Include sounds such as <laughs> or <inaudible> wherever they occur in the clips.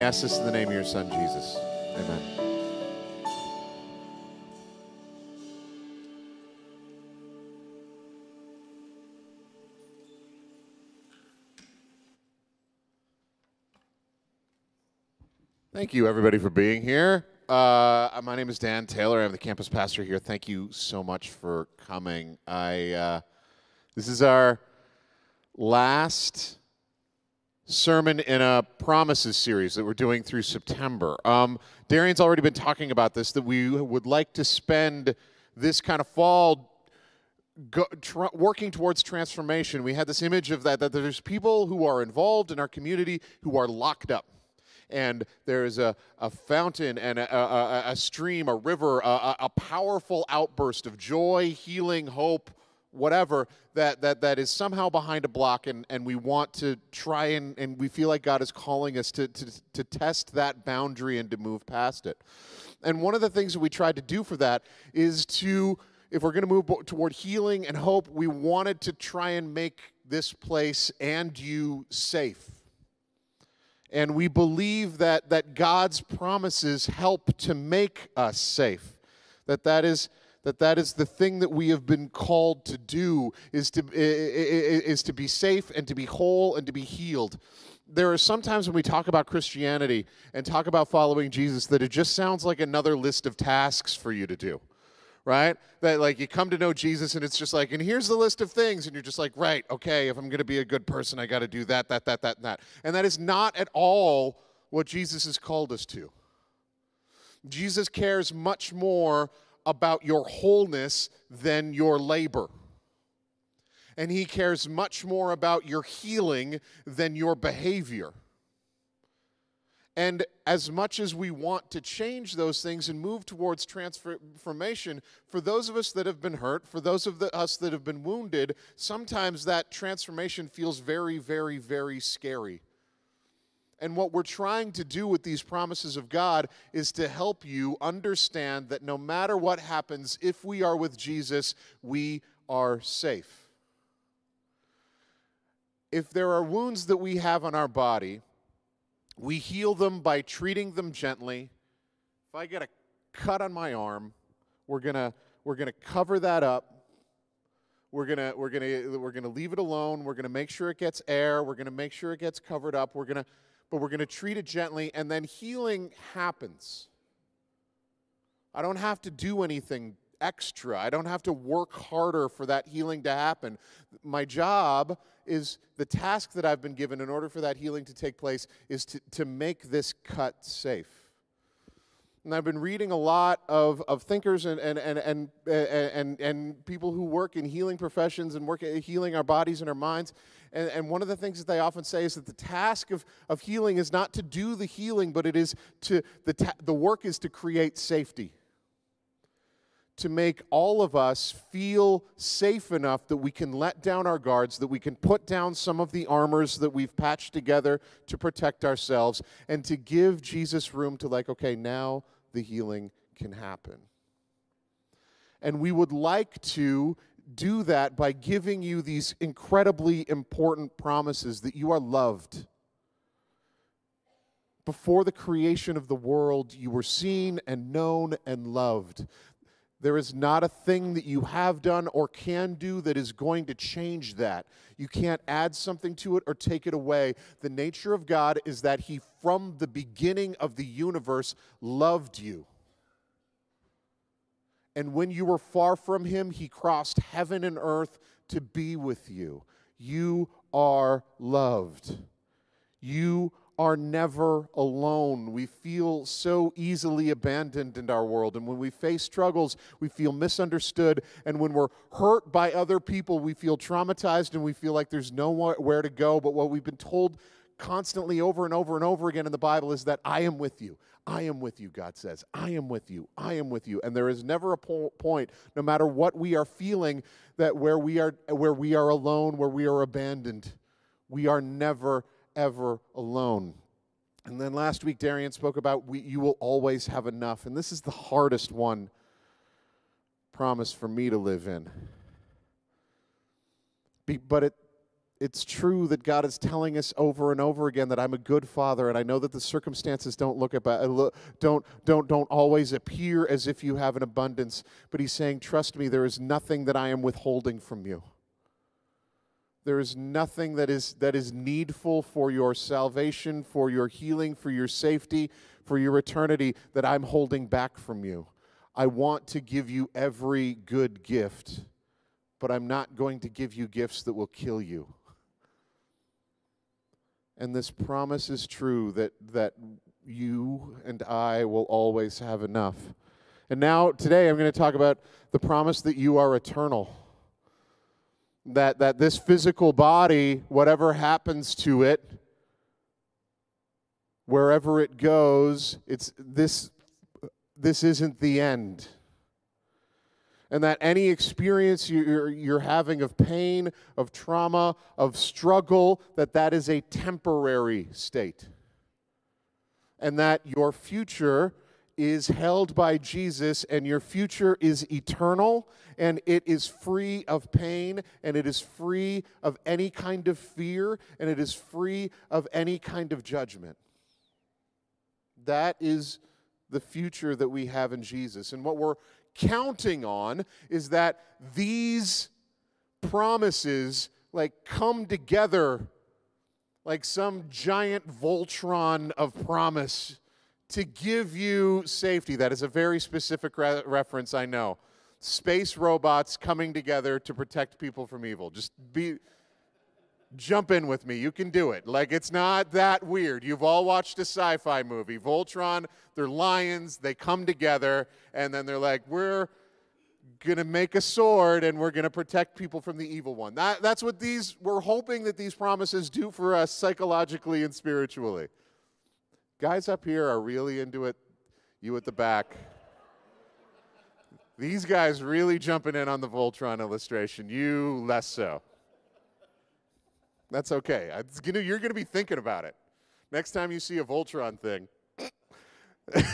ask this in the name of your Son, Jesus. Amen. Thank you, everybody, for being here. Uh, my name is Dan Taylor. I'm the campus pastor here. Thank you so much for coming. I uh, this is our last sermon in a promises series that we're doing through September. Um, Darian's already been talking about this that we would like to spend this kind of fall go, working towards transformation. We had this image of that that there's people who are involved in our community who are locked up and there's a, a fountain and a, a, a stream, a river, a powerful outburst of joy, healing, hope, whatever that, that, that is somehow behind a block and, and we want to try and, and we feel like god is calling us to, to, to test that boundary and to move past it and one of the things that we tried to do for that is to if we're going to move toward healing and hope we wanted to try and make this place and you safe and we believe that, that God's promises help to make us safe. That that is that that is the thing that we have been called to do is to is to be safe and to be whole and to be healed. There are sometimes when we talk about Christianity and talk about following Jesus that it just sounds like another list of tasks for you to do right? That like you come to know Jesus and it's just like, and here's the list of things, and you're just like, right, okay, if I'm gonna be a good person, I gotta do that, that, that, that, and that. And that is not at all what Jesus has called us to. Jesus cares much more about your wholeness than your labor. And he cares much more about your healing than your behavior. And as much as we want to change those things and move towards transformation, for those of us that have been hurt, for those of the, us that have been wounded, sometimes that transformation feels very, very, very scary. And what we're trying to do with these promises of God is to help you understand that no matter what happens, if we are with Jesus, we are safe. If there are wounds that we have on our body, we heal them by treating them gently. If I get a cut on my arm, we're going to we're going to cover that up. We're going to we're going to we're going to leave it alone. We're going to make sure it gets air. We're going to make sure it gets covered up. We're going to but we're going to treat it gently and then healing happens. I don't have to do anything extra. I don't have to work harder for that healing to happen. My job is the task that I've been given in order for that healing to take place is to, to make this cut safe. And I've been reading a lot of, of thinkers and, and, and, and, and, and people who work in healing professions and work healing our bodies and our minds. And, and one of the things that they often say is that the task of, of healing is not to do the healing, but it is to, the, ta- the work is to create safety to make all of us feel safe enough that we can let down our guards, that we can put down some of the armors that we've patched together to protect ourselves, and to give Jesus room to, like, okay, now the healing can happen. And we would like to do that by giving you these incredibly important promises that you are loved. Before the creation of the world, you were seen and known and loved. There is not a thing that you have done or can do that is going to change that. You can't add something to it or take it away. The nature of God is that He, from the beginning of the universe, loved you. And when you were far from Him, He crossed heaven and earth to be with you. You are loved. You are never alone. We feel so easily abandoned in our world. And when we face struggles, we feel misunderstood. And when we're hurt by other people, we feel traumatized and we feel like there's nowhere to go. But what we've been told constantly over and over and over again in the Bible is that I am with you. I am with you, God says. I am with you. I am with you. And there is never a po- point, no matter what we are feeling, that where we are where we are alone, where we are abandoned. We are never ever alone. And then last week, Darian spoke about we, you will always have enough. And this is the hardest one promise for me to live in. Be, but it, it's true that God is telling us over and over again that I'm a good father, and I know that the circumstances don't look about uh, don't don't don't always appear as if you have an abundance. But He's saying, "Trust me, there is nothing that I am withholding from you. There is nothing that is that is needful for your salvation, for your healing, for your safety, for your eternity that I'm holding back from you. I want to give you every good gift." But I'm not going to give you gifts that will kill you. And this promise is true that, that you and I will always have enough. And now, today, I'm going to talk about the promise that you are eternal. That, that this physical body, whatever happens to it, wherever it goes, it's, this, this isn't the end and that any experience you're, you're having of pain, of trauma, of struggle, that that is a temporary state. And that your future is held by Jesus, and your future is eternal, and it is free of pain, and it is free of any kind of fear, and it is free of any kind of judgment. That is the future that we have in Jesus. And what we're counting on is that these promises like come together like some giant Voltron of promise to give you safety. That is a very specific re- reference, I know. Space robots coming together to protect people from evil. Just be jump in with me. You can do it. Like, it's not that weird. You've all watched a sci fi movie. Voltron, they're lions, they come together, and then they're like, we're going to make a sword and we're going to protect people from the evil one. That, that's what these, we're hoping that these promises do for us psychologically and spiritually. Guys up here are really into it. You at the back. These guys really jumping in on the Voltron illustration. You less so. That's okay. Gonna, you're going to be thinking about it. Next time you see a Voltron thing. <laughs>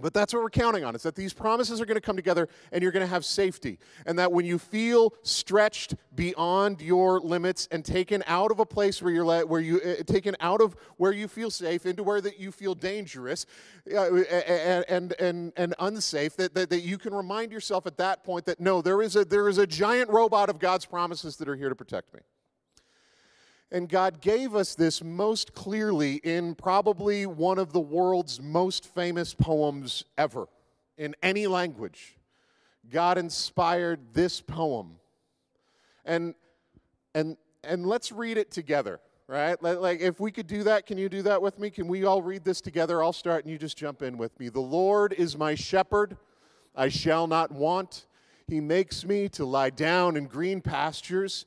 But that's what we're counting on. is that these promises are going to come together and you're going to have safety. And that when you feel stretched beyond your limits and taken out of a place where you're let, where you uh, taken out of where you feel safe into where that you feel dangerous uh, and, and, and, and unsafe, that, that, that you can remind yourself at that point that no, there is, a, there is a giant robot of God's promises that are here to protect me. And God gave us this most clearly in probably one of the world's most famous poems ever in any language. God inspired this poem. And and and let's read it together, right? Like if we could do that, can you do that with me? Can we all read this together? I'll start and you just jump in with me. The Lord is my shepherd, I shall not want. He makes me to lie down in green pastures.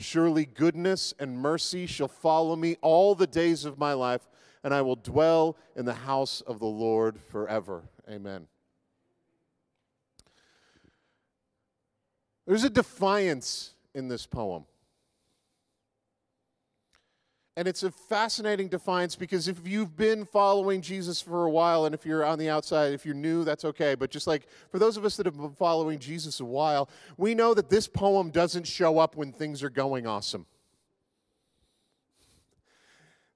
Surely goodness and mercy shall follow me all the days of my life, and I will dwell in the house of the Lord forever. Amen. There's a defiance in this poem. And it's a fascinating defiance because if you've been following Jesus for a while, and if you're on the outside, if you're new, that's okay. But just like for those of us that have been following Jesus a while, we know that this poem doesn't show up when things are going awesome.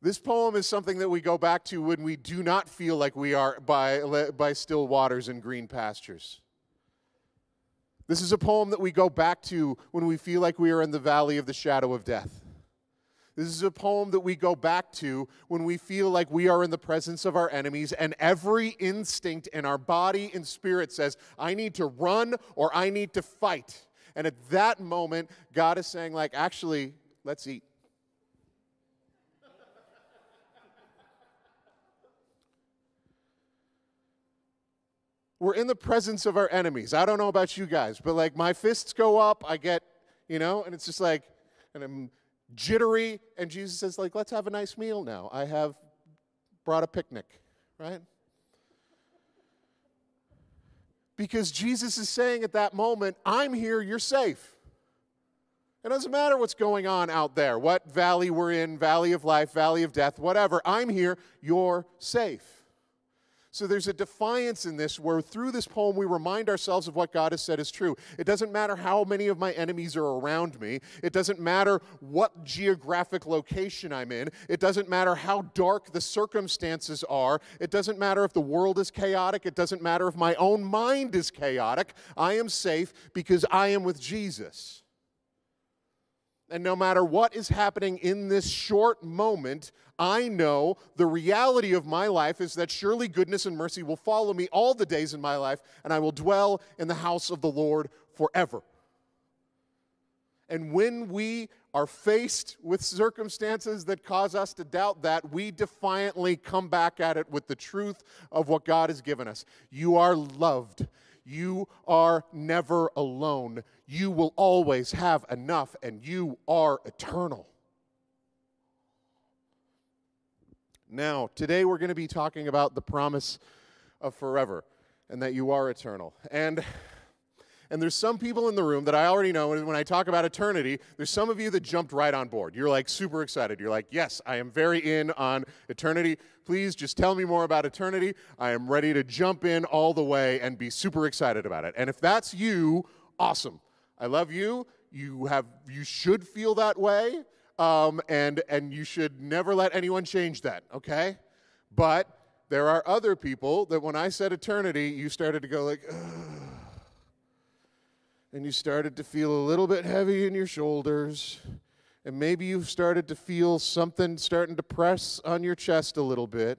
This poem is something that we go back to when we do not feel like we are by, by still waters and green pastures. This is a poem that we go back to when we feel like we are in the valley of the shadow of death. This is a poem that we go back to when we feel like we are in the presence of our enemies, and every instinct in our body and spirit says, I need to run or I need to fight. And at that moment, God is saying, like, actually, let's eat. We're in the presence of our enemies. I don't know about you guys, but like my fists go up, I get, you know, and it's just like, and I'm jittery. And Jesus says, like, let's have a nice meal now. I have brought a picnic, right? Because Jesus is saying at that moment, I'm here, you're safe. It doesn't matter what's going on out there, what valley we're in, valley of life, valley of death, whatever. I'm here, you're safe. So there's a defiance in this where through this poem we remind ourselves of what God has said is true. It doesn't matter how many of my enemies are around me. It doesn't matter what geographic location I'm in. It doesn't matter how dark the circumstances are. It doesn't matter if the world is chaotic. It doesn't matter if my own mind is chaotic. I am safe because I am with Jesus. And no matter what is happening in this short moment, I know the reality of my life is that surely goodness and mercy will follow me all the days in my life, and I will dwell in the house of the Lord forever. And when we are faced with circumstances that cause us to doubt that, we defiantly come back at it with the truth of what God has given us. You are loved. You are never alone. You will always have enough, and you are eternal. Now, today we're going to be talking about the promise of forever and that you are eternal. And and there's some people in the room that I already know and when I talk about eternity, there's some of you that jumped right on board. You're like super excited. You're like, "Yes, I am very in on eternity. Please just tell me more about eternity. I am ready to jump in all the way and be super excited about it." And if that's you, awesome. I love you. You have you should feel that way. Um, and and you should never let anyone change that, okay? But there are other people that when I said eternity, you started to go like, Ugh and you started to feel a little bit heavy in your shoulders, and maybe you started to feel something starting to press on your chest a little bit.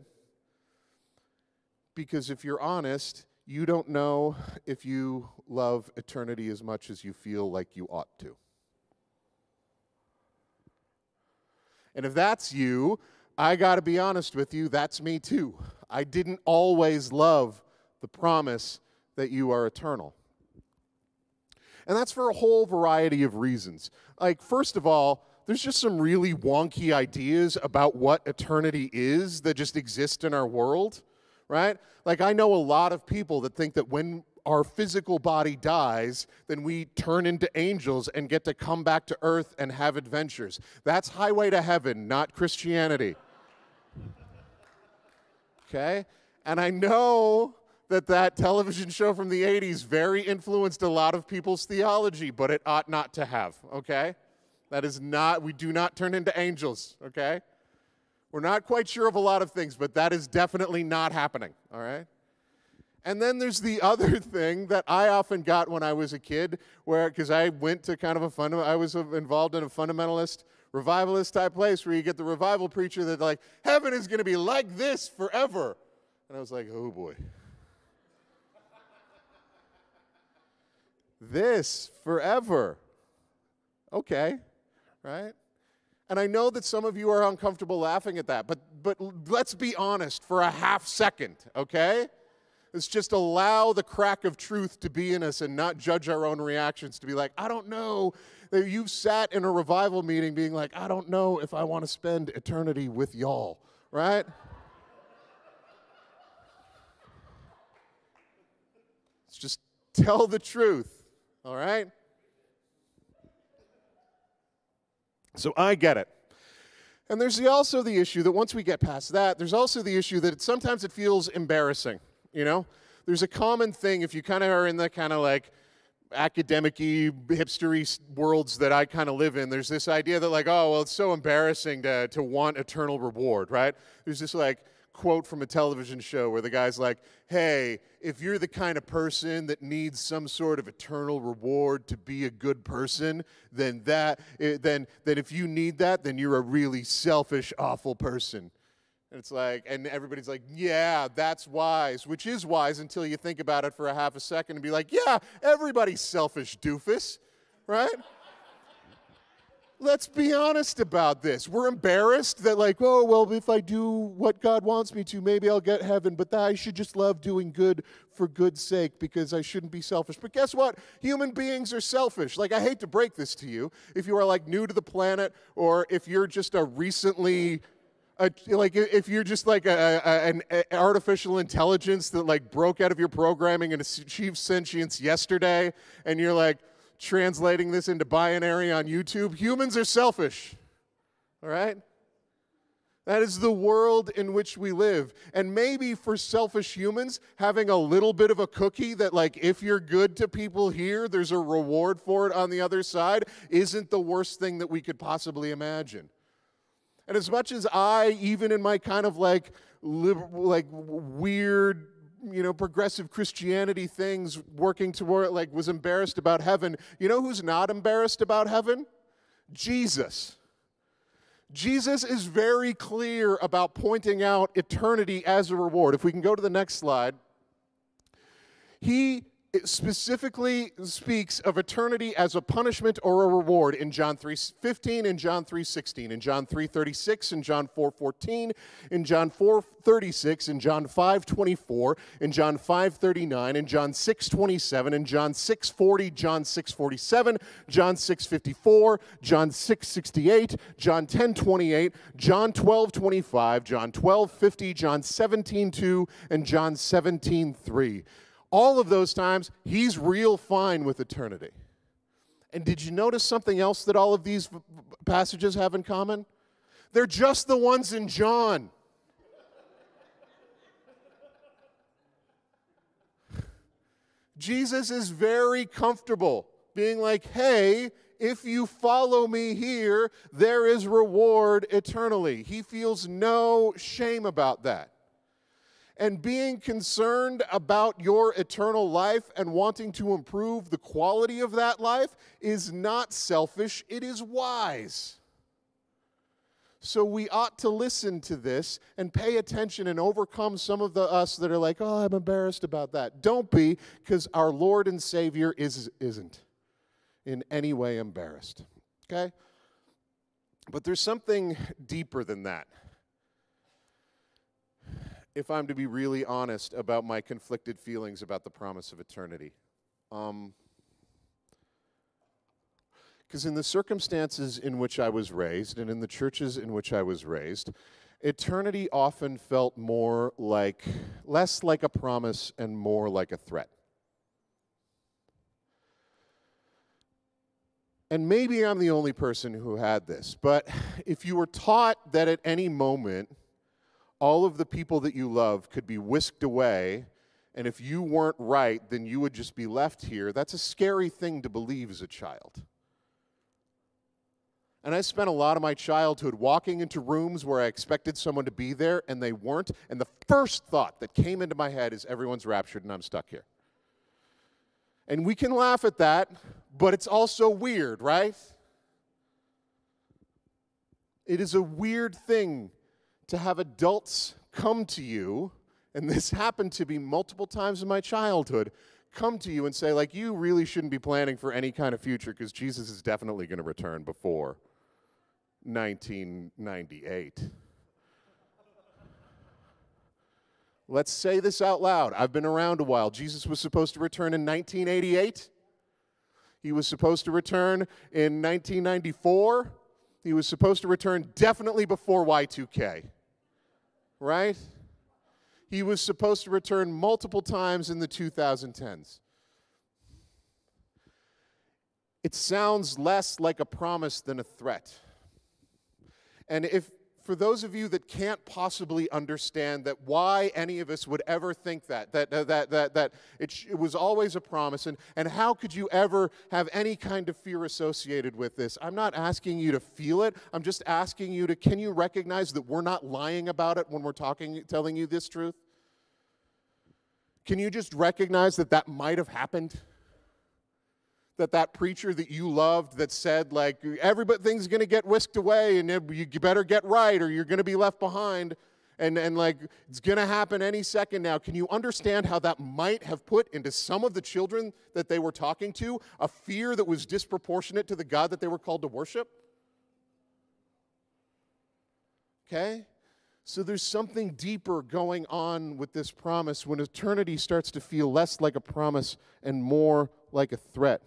Because if you're honest, you don't know if you love eternity as much as you feel like you ought to. And if that's you, I got to be honest with you, that's me too. I didn't always love the promise that you are eternal. And that's for a whole variety of reasons. Like, first of all, there's just some really wonky ideas about what eternity is that just exist in our world, right? Like, I know a lot of people that think that when our physical body dies, then we turn into angels and get to come back to earth and have adventures. That's highway to heaven, not Christianity. Okay? And I know that that television show from the 80s very influenced a lot of people's theology, but it ought not to have, okay? That is not, we do not turn into angels, okay? We're not quite sure of a lot of things, but that is definitely not happening, all right? And then there's the <laughs> other thing that I often got when I was a kid, where, because I went to kind of a fund, I was involved in a fundamentalist, revivalist type place where you get the revival preacher that, like, heaven is going to be like this forever. And I was like, oh boy. This forever. Okay, right? And I know that some of you are uncomfortable laughing at that, but, but let's be honest for a half second, okay? Let's just allow the crack of truth to be in us and not judge our own reactions to be like, I don't know. That you've sat in a revival meeting being like, I don't know if I want to spend eternity with y'all, right? Let's just tell the truth. All right? So I get it. And there's also the issue that once we get past that, there's also the issue that it, sometimes it feels embarrassing, you know? There's a common thing if you kind of are in the kind of like academic hipstery worlds that I kind of live in, there's this idea that like, oh, well, it's so embarrassing to, to want eternal reward, right? There's this like, quote from a television show where the guy's like, hey, if you're the kind of person that needs some sort of eternal reward to be a good person, then that eh, then then if you need that, then you're a really selfish, awful person. And it's like, and everybody's like, yeah, that's wise, which is wise until you think about it for a half a second and be like, yeah, everybody's selfish, doofus, right? Let's be honest about this. We're embarrassed that, like, oh, well, if I do what God wants me to, maybe I'll get heaven, but I should just love doing good for good's sake because I shouldn't be selfish. But guess what? Human beings are selfish. Like, I hate to break this to you. If you are, like, new to the planet or if you're just a recently a, like if you're just like a, a, an artificial intelligence that like broke out of your programming and achieved sentience yesterday and you're like translating this into binary on YouTube. Humans are selfish, all right? That is the world in which we live. And maybe for selfish humans, having a little bit of a cookie that, like, if you're good to people here, there's a reward for it on the other side, isn't the worst thing that we could possibly imagine. And as much as I, even in my kind of like, like weird you know, progressive Christianity things working toward, like, was embarrassed about heaven. You know who's not embarrassed about heaven? Jesus. Jesus is very clear about pointing out eternity as a reward. If we can go to the next slide, he it specifically speaks of eternity as a punishment or a reward in John 3:15 and John 3:16 in John 3:36 and John 4:14 in John 4:36 in John 5:24 in John 5:39 in John 6:27 in John 6:40 John 6:47 John 6:54 John 6:68 John 10:28 John 12:25 John 12:50 John 17:2 and John 17:3 all of those times, he's real fine with eternity. And did you notice something else that all of these passages have in common? They're just the ones in John. Jesus is very comfortable being like, hey, if you follow me here, there is reward eternally. He feels no shame about that and being concerned about your eternal life and wanting to improve the quality of that life is not selfish, it is wise. So we ought to listen to this and pay attention and overcome some of the us that are like, "Oh, I'm embarrassed about that." Don't be because our Lord and Savior is isn't in any way embarrassed. Okay? But there's something deeper than that if I'm to be really honest about my conflicted feelings about the promise of eternity. Um, because in the circumstances in which I was raised and in the churches in which I was raised, eternity often felt more like, less like a promise and more like a threat. And maybe I'm the only person who had this, but if you were taught that at any moment all of the people that you love could be whisked away, and if you weren't right, then you would just be left here. That's a scary thing to believe as a child. And I spent a lot of my childhood walking into rooms where I expected someone to be there and they weren't. And the first thought that came into my head is everyone's raptured and I'm stuck here. And we can laugh at that, but it's also weird, right? It is a weird thing to have adults come to you, and this <laughs> happened to be multiple times in my childhood, come to you and say, like, you really shouldn't be planning for any kind of future because Jesus is definitely going to return before 1998. Let's say this out loud. I've been around a while. Jesus was supposed to return in 1988. He was supposed to return in 1994. He was supposed to return definitely before Y2K right? He was supposed to return multiple times in the 2010s. It sounds less like a promise than a threat. And if for those of you that can't possibly understand that why any of us would ever think that, that, that, that, that it, it was always a promise, and, and how could you ever have any kind of fear associated with this? I'm not asking you to feel it. I'm just asking you to, can you recognize that we're not lying about it when we're talking, telling you this truth? Can you just recognize that that might have happened? That that preacher that you loved that said like everything's going to get whisked away and you better get right or you're going to be left behind and, and like it's going to happen any second now can you understand how that might have put into some of the children that they were talking to a fear that was disproportionate to the god that they were called to worship Okay? So there's something deeper going on with this promise when eternity starts to feel less like a promise and more like a threat.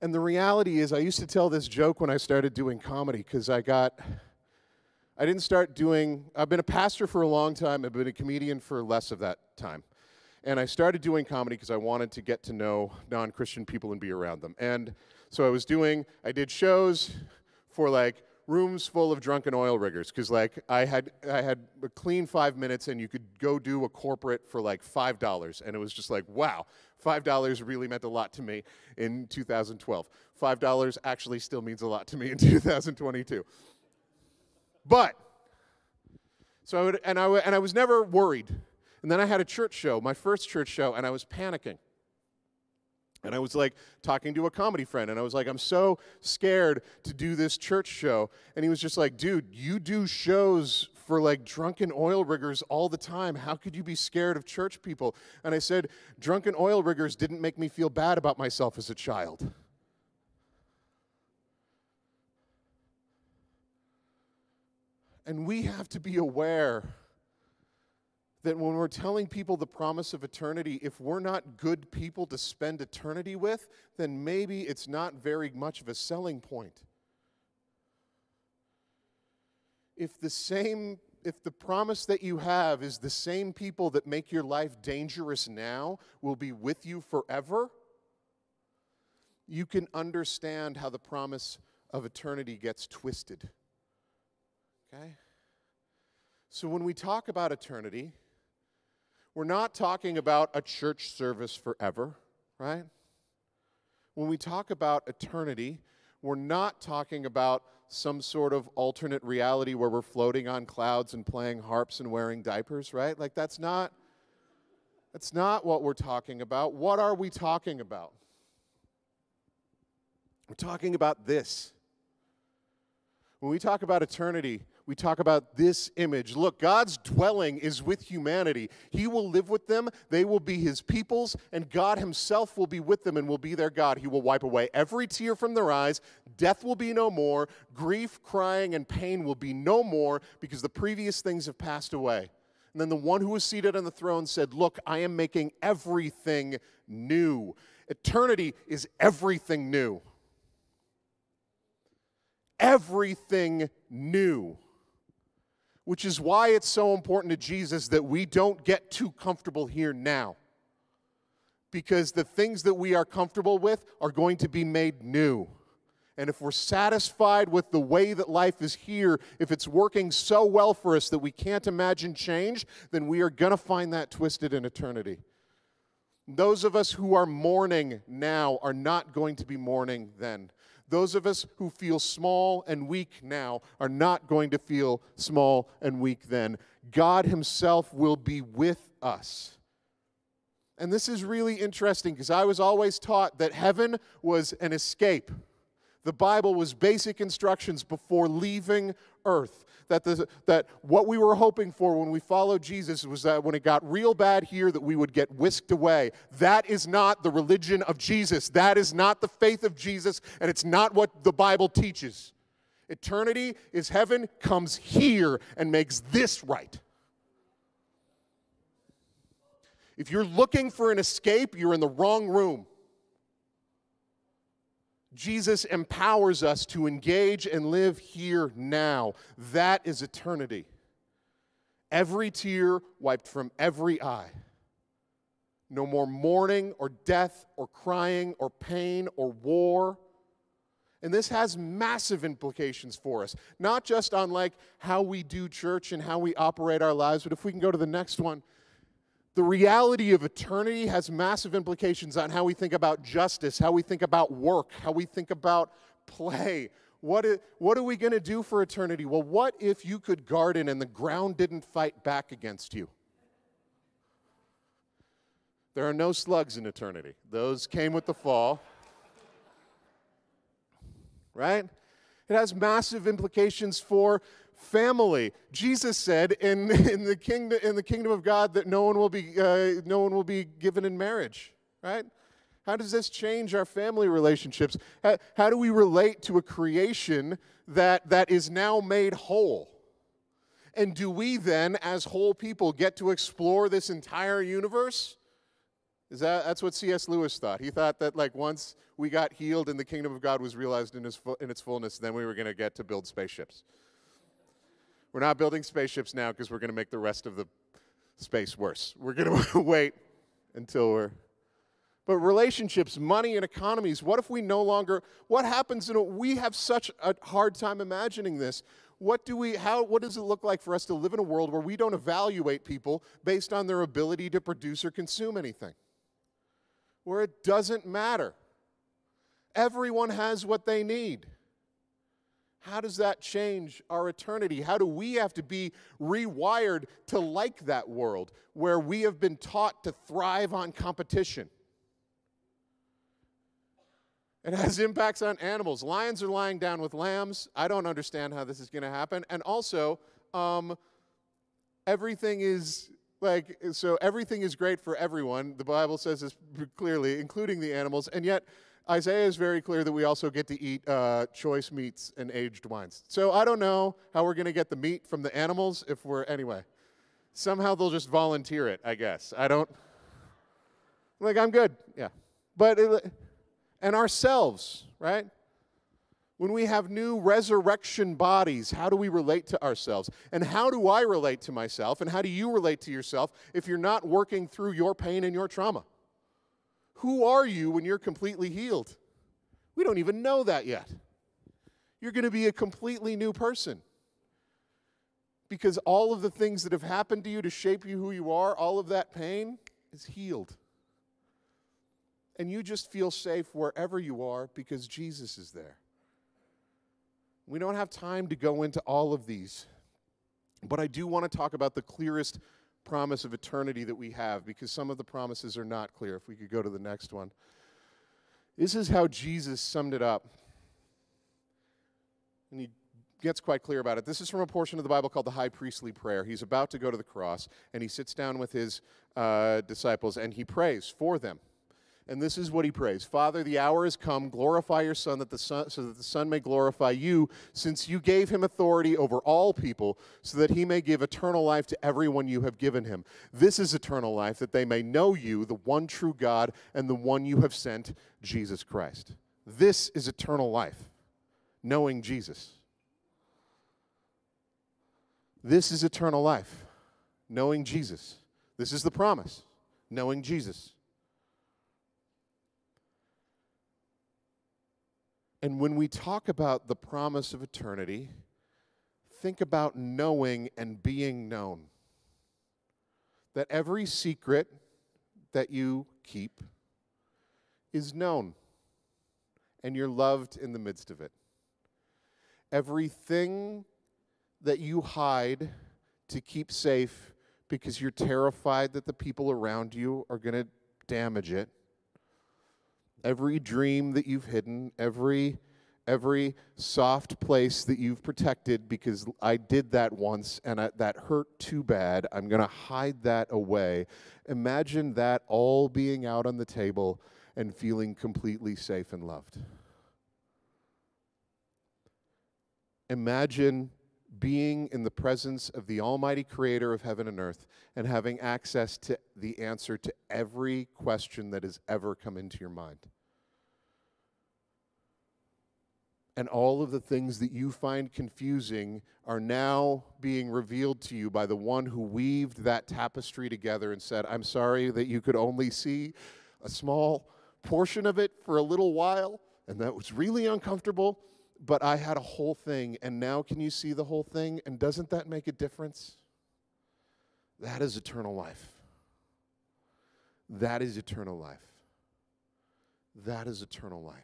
And the reality is, I used to tell this joke when I started doing comedy because I got, I didn't start doing, I've been a pastor for a long time, I've been a comedian for less of that time. And I started doing comedy because I wanted to get to know non Christian people and be around them. And so I was doing, I did shows for like rooms full of drunken oil riggers because like I had I had a clean five minutes and you could go do a corporate for like five dollars and it was just like wow five dollars really meant a lot to me in 2012 five dollars actually still means a lot to me in <laughs> 2022 but so I would, and I and I was never worried. And then I had a church show my first church show and I was panicking. And I was like talking to a comedy friend, and I was like, I'm so scared to do this church show. And he was just like, dude, you do shows for like drunken oil riggers all the time. How could you be scared of church people? And I said, drunken oil riggers didn't make me feel bad about myself as a child. And we have to be aware that when we're telling people the promise of eternity, if we're not good people to spend eternity with, then maybe it's not very much of a selling point. If the same if the promise that you have is the same people that make your life dangerous now will be with you forever, you can understand how the promise of eternity gets twisted. Okay? So when we talk about eternity, we're not talking about a church service forever, right? When we talk about eternity, we're not talking about some sort of alternate reality where we're floating on clouds and playing harps and wearing diapers, right? Like that's not that's not what we're talking about. What are we talking about? We're talking about this. When we talk about eternity, we talk about this image. Look, God's dwelling is with humanity. He will live with them, they will be his peoples, and God himself will be with them and will be their God. He will wipe away every tear from their eyes. Death will be no more. Grief, crying, and pain will be no more because the previous things have passed away. And then the one who was seated on the throne said, Look, I am making everything new. Eternity is everything new. Everything new which is why it's so important to Jesus that we don't get too comfortable here now. Because the things that we are comfortable with are going to be made new. And if we're satisfied with the way that life is here, if it's working so well for us that we can't imagine change, then we are going to find that twisted in eternity. Those of us who are mourning now are not going to be mourning then. Those of us who feel small and weak now are not going to feel small and weak then. God Himself will be with us. And this is really interesting because I was always taught that heaven was an escape. The Bible was basic instructions before leaving earth that, the, that what we were hoping for when we followed Jesus was that when it got real bad here, that we would get whisked away. That is not the religion of Jesus. That is not the faith of Jesus, and it's not what the Bible teaches. Eternity is heaven, comes here and makes this right. If you're looking for an escape, you're in the wrong room. Jesus empowers us to engage and live here now. That is eternity. Every tear wiped from every eye. No more mourning or death or crying or pain or war. And this has massive implications for us, not just on like how we do church and how we operate our lives, but if we can go to the next one, the reality of eternity has massive implications on how we think about justice, how we think about work, how we think about play. What, is, what are we going to do for eternity? Well, what if you could garden and the ground didn't fight back against you? There are no slugs in eternity, those came with the fall. Right? It has massive implications for family. Jesus said in, <laughs> in, the, kingdom, in the kingdom of God that no one will be, uh, no one will be given in marriage, right? How does this change our family relationships? How, how do we relate to a creation that, that is now made whole? And do we then, as whole people, get to explore this entire universe? Is that, that's what C.S. Lewis thought. He thought that like once we got healed and the kingdom of God was realized in, his, in its fullness, then we were going to get to build spaceships. We're not building spaceships now because we're going to make the rest of the space worse. We're going <laughs> to wait until we're. But relationships, money, and economies, what if we no longer, what happens? In we have such a hard time imagining this. What do we, how, what does it look like for us to live in a world where we don't evaluate people based on their ability to produce or consume anything? Where it doesn't matter. Everyone has what they need. How does that change our eternity? How do we have to be rewired to like that world where we have been taught to thrive on competition? It has impacts on animals. Lions are lying down with lambs. I don't understand how this is going to happen. And also, um, everything is like, so everything is great for everyone. The Bible says this clearly, including the animals. And yet, Isaiah is very clear that we also get to eat uh, choice meats and aged wines. So I don't know how we're going to get the meat from the animals if we're, anyway. Somehow they'll just volunteer it, I guess. I don't, like, I'm good, yeah. But, it, and ourselves, right? When we have new resurrection bodies, how do we relate to ourselves? And how do I relate to myself? And how do you relate to yourself if you're not working through your pain and your trauma? Who are you when you're completely healed? We don't even know that yet. You're going to be a completely new person. Because all of the things that have happened to you to shape you who you are, all of that pain is healed. And you just feel safe wherever you are because Jesus is there. We don't have time to go into all of these, but I do want to talk about the clearest promise of eternity that we have because some of the promises are not clear. If we could go to the next one. This is how Jesus summed it up. And he gets quite clear about it. This is from a portion of the Bible called the high priestly prayer. He's about to go to the cross, and he sits down with his uh, disciples and he prays for them. And this is what he prays Father, the hour has come. Glorify your Son, that the son, so that the Son may glorify you, since you gave him authority over all people, so that he may give eternal life to everyone you have given him. This is eternal life, that they may know you, the one true God, and the one you have sent, Jesus Christ. This is eternal life, knowing Jesus. This is eternal life, knowing Jesus. This is the promise, knowing Jesus. And when we talk about the promise of eternity, think about knowing and being known. That every secret that you keep is known, and you're loved in the midst of it. Everything that you hide to keep safe because you're terrified that the people around you are going to damage it every dream that you've hidden, every every soft place that you've protected because I did that once and I, that hurt too bad. I'm going to hide that away. Imagine that all being out on the table and feeling completely safe and loved. Imagine being in the presence of the Almighty Creator of heaven and earth and having access to the answer to every question that has ever come into your mind. and all of the things that you find confusing are now being revealed to you by the one who weaved that tapestry together and said, I'm sorry that you could only see a small portion of it for a little while, and that was really uncomfortable, but I had a whole thing, and now can you see the whole thing? And doesn't that make a difference? That is eternal life. That is eternal life. That is eternal life.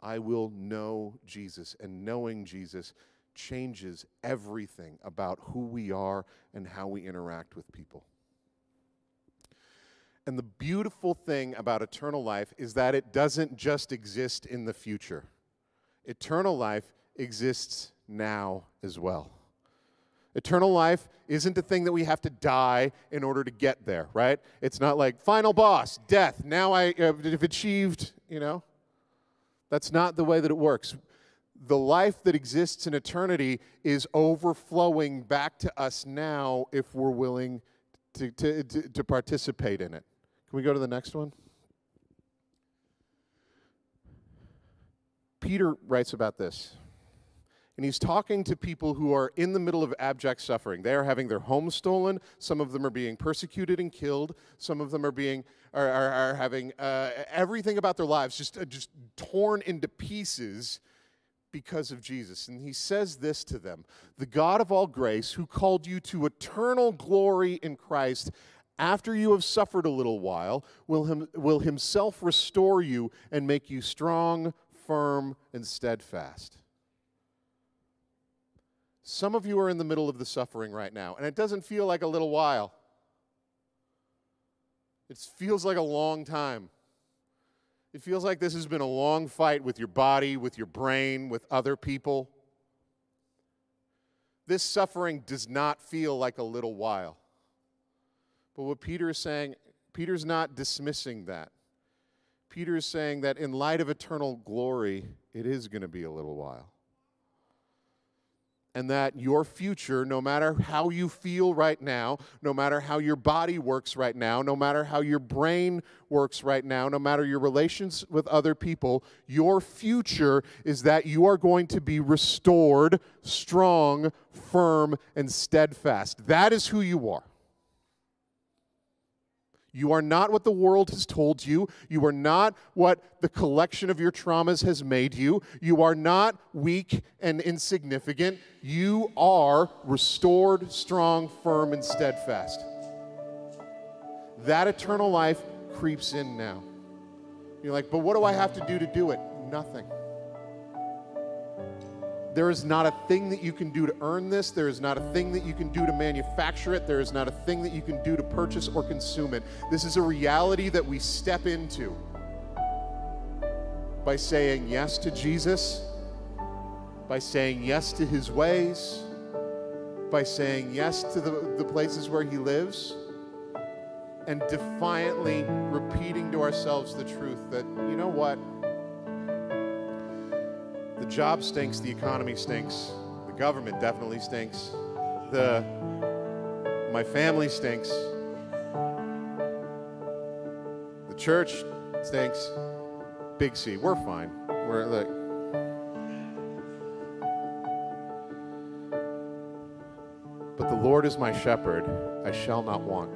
I will know Jesus. And knowing Jesus changes everything about who we are and how we interact with people. And the beautiful thing about eternal life is that it doesn't just exist in the future, eternal life exists now as well. Eternal life isn't a thing that we have to die in order to get there, right? It's not like final boss, death. Now I have achieved, you know. That's not the way that it works. The life that exists in eternity is overflowing back to us now if we're willing to, to, to, to participate in it. Can we go to the next one? Peter writes about this and he's talking to people who are in the middle of abject suffering. They are having their homes stolen. Some of them are being persecuted and killed. Some of them are being are, are, are having uh, everything about their lives just uh, just torn into pieces because of Jesus. And he says this to them: "The God of all grace, who called you to eternal glory in Christ." After you have suffered a little while, will, him, will himself restore you and make you strong, firm, and steadfast. Some of you are in the middle of the suffering right now, and it doesn't feel like a little while. It feels like a long time. It feels like this has been a long fight with your body, with your brain, with other people. This suffering does not feel like a little while. But what Peter is saying, Peter's not dismissing that. Peter is saying that in light of eternal glory, it is going to be a little while and that your future, no matter how you feel right now, no matter how your body works right now, no matter how your brain works right now, no matter your relations with other people, your future is that you are going to be restored, strong, firm, and steadfast. That is who you are. You are not what the world has told you. You are not what the collection of your traumas has made you. You are not weak and insignificant. You are restored, strong, firm, and steadfast. That eternal life creeps in now. You're like, but what do I have to do to do it? Nothing. There is not a thing that you can do to earn this. There is not a thing that you can do to manufacture it. There is not a thing that you can do to purchase or consume it. This is a reality that we step into by saying yes to Jesus, by saying yes to his ways, by saying yes to the, the places where he lives, and defiantly repeating to ourselves the truth that, you know what? Job stinks, the economy stinks, the government definitely stinks, the my family stinks, the church stinks. Big C, we're fine. We're like. But the Lord is my shepherd, I shall not want.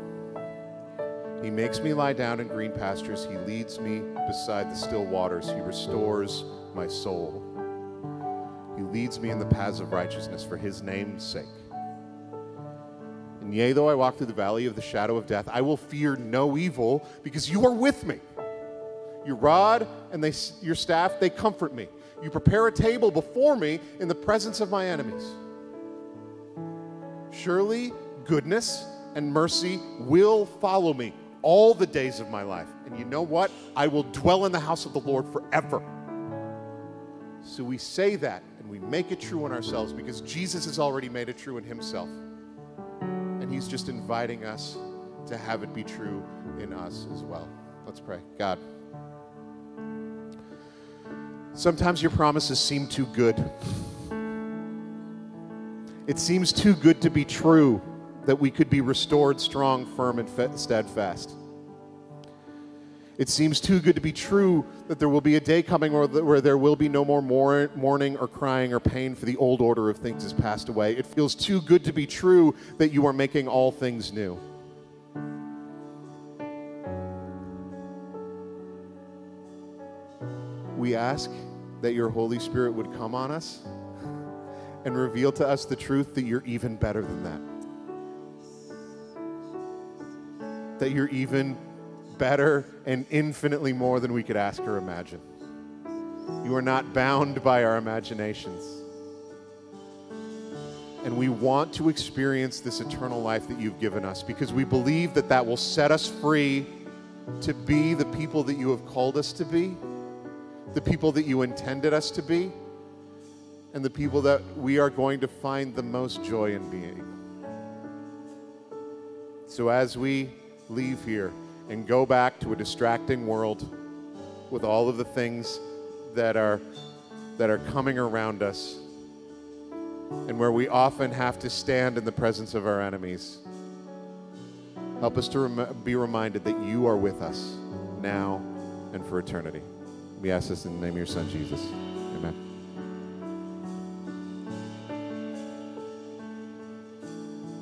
He makes me lie down in green pastures. He leads me beside the still waters. He restores my soul leads me in the paths of righteousness for his name's sake. And yea, though I walk through the valley of the shadow of death, I will fear no evil because you are with me. Your rod and they, your staff, they comfort me. You prepare a table before me in the presence of my enemies. Surely goodness and mercy will follow me all the days of my life. And you know what? I will dwell in the house of the Lord forever. So we say that we make it true in ourselves because Jesus has already made it true in himself. And he's just inviting us to have it be true in us as well. Let's pray. God, sometimes your promises seem too good. It seems too good to be true that we could be restored, strong, firm, and steadfast. It seems too good to be true that there will be a day coming where, where there will be no more mourning or crying or pain, for the old order of things has passed away. It feels too good to be true that you are making all things new. We ask that your Holy Spirit would come on us and reveal to us the truth that you're even better than that. That you're even better and infinitely more than we could ask or imagine. You are not bound by our imaginations. And we want to experience this eternal life that you've given us because we believe that that will set us free to be the people that you have called us to be, the people that you intended us to be, and the people that we are going to find the most joy in being. So as we leave here and go back to a distracting world with all of the things that are that are coming around us and where we often have to stand in the presence of our enemies. Help us to rem- be reminded that you are with us now and for eternity. We ask this in the name of your son Jesus.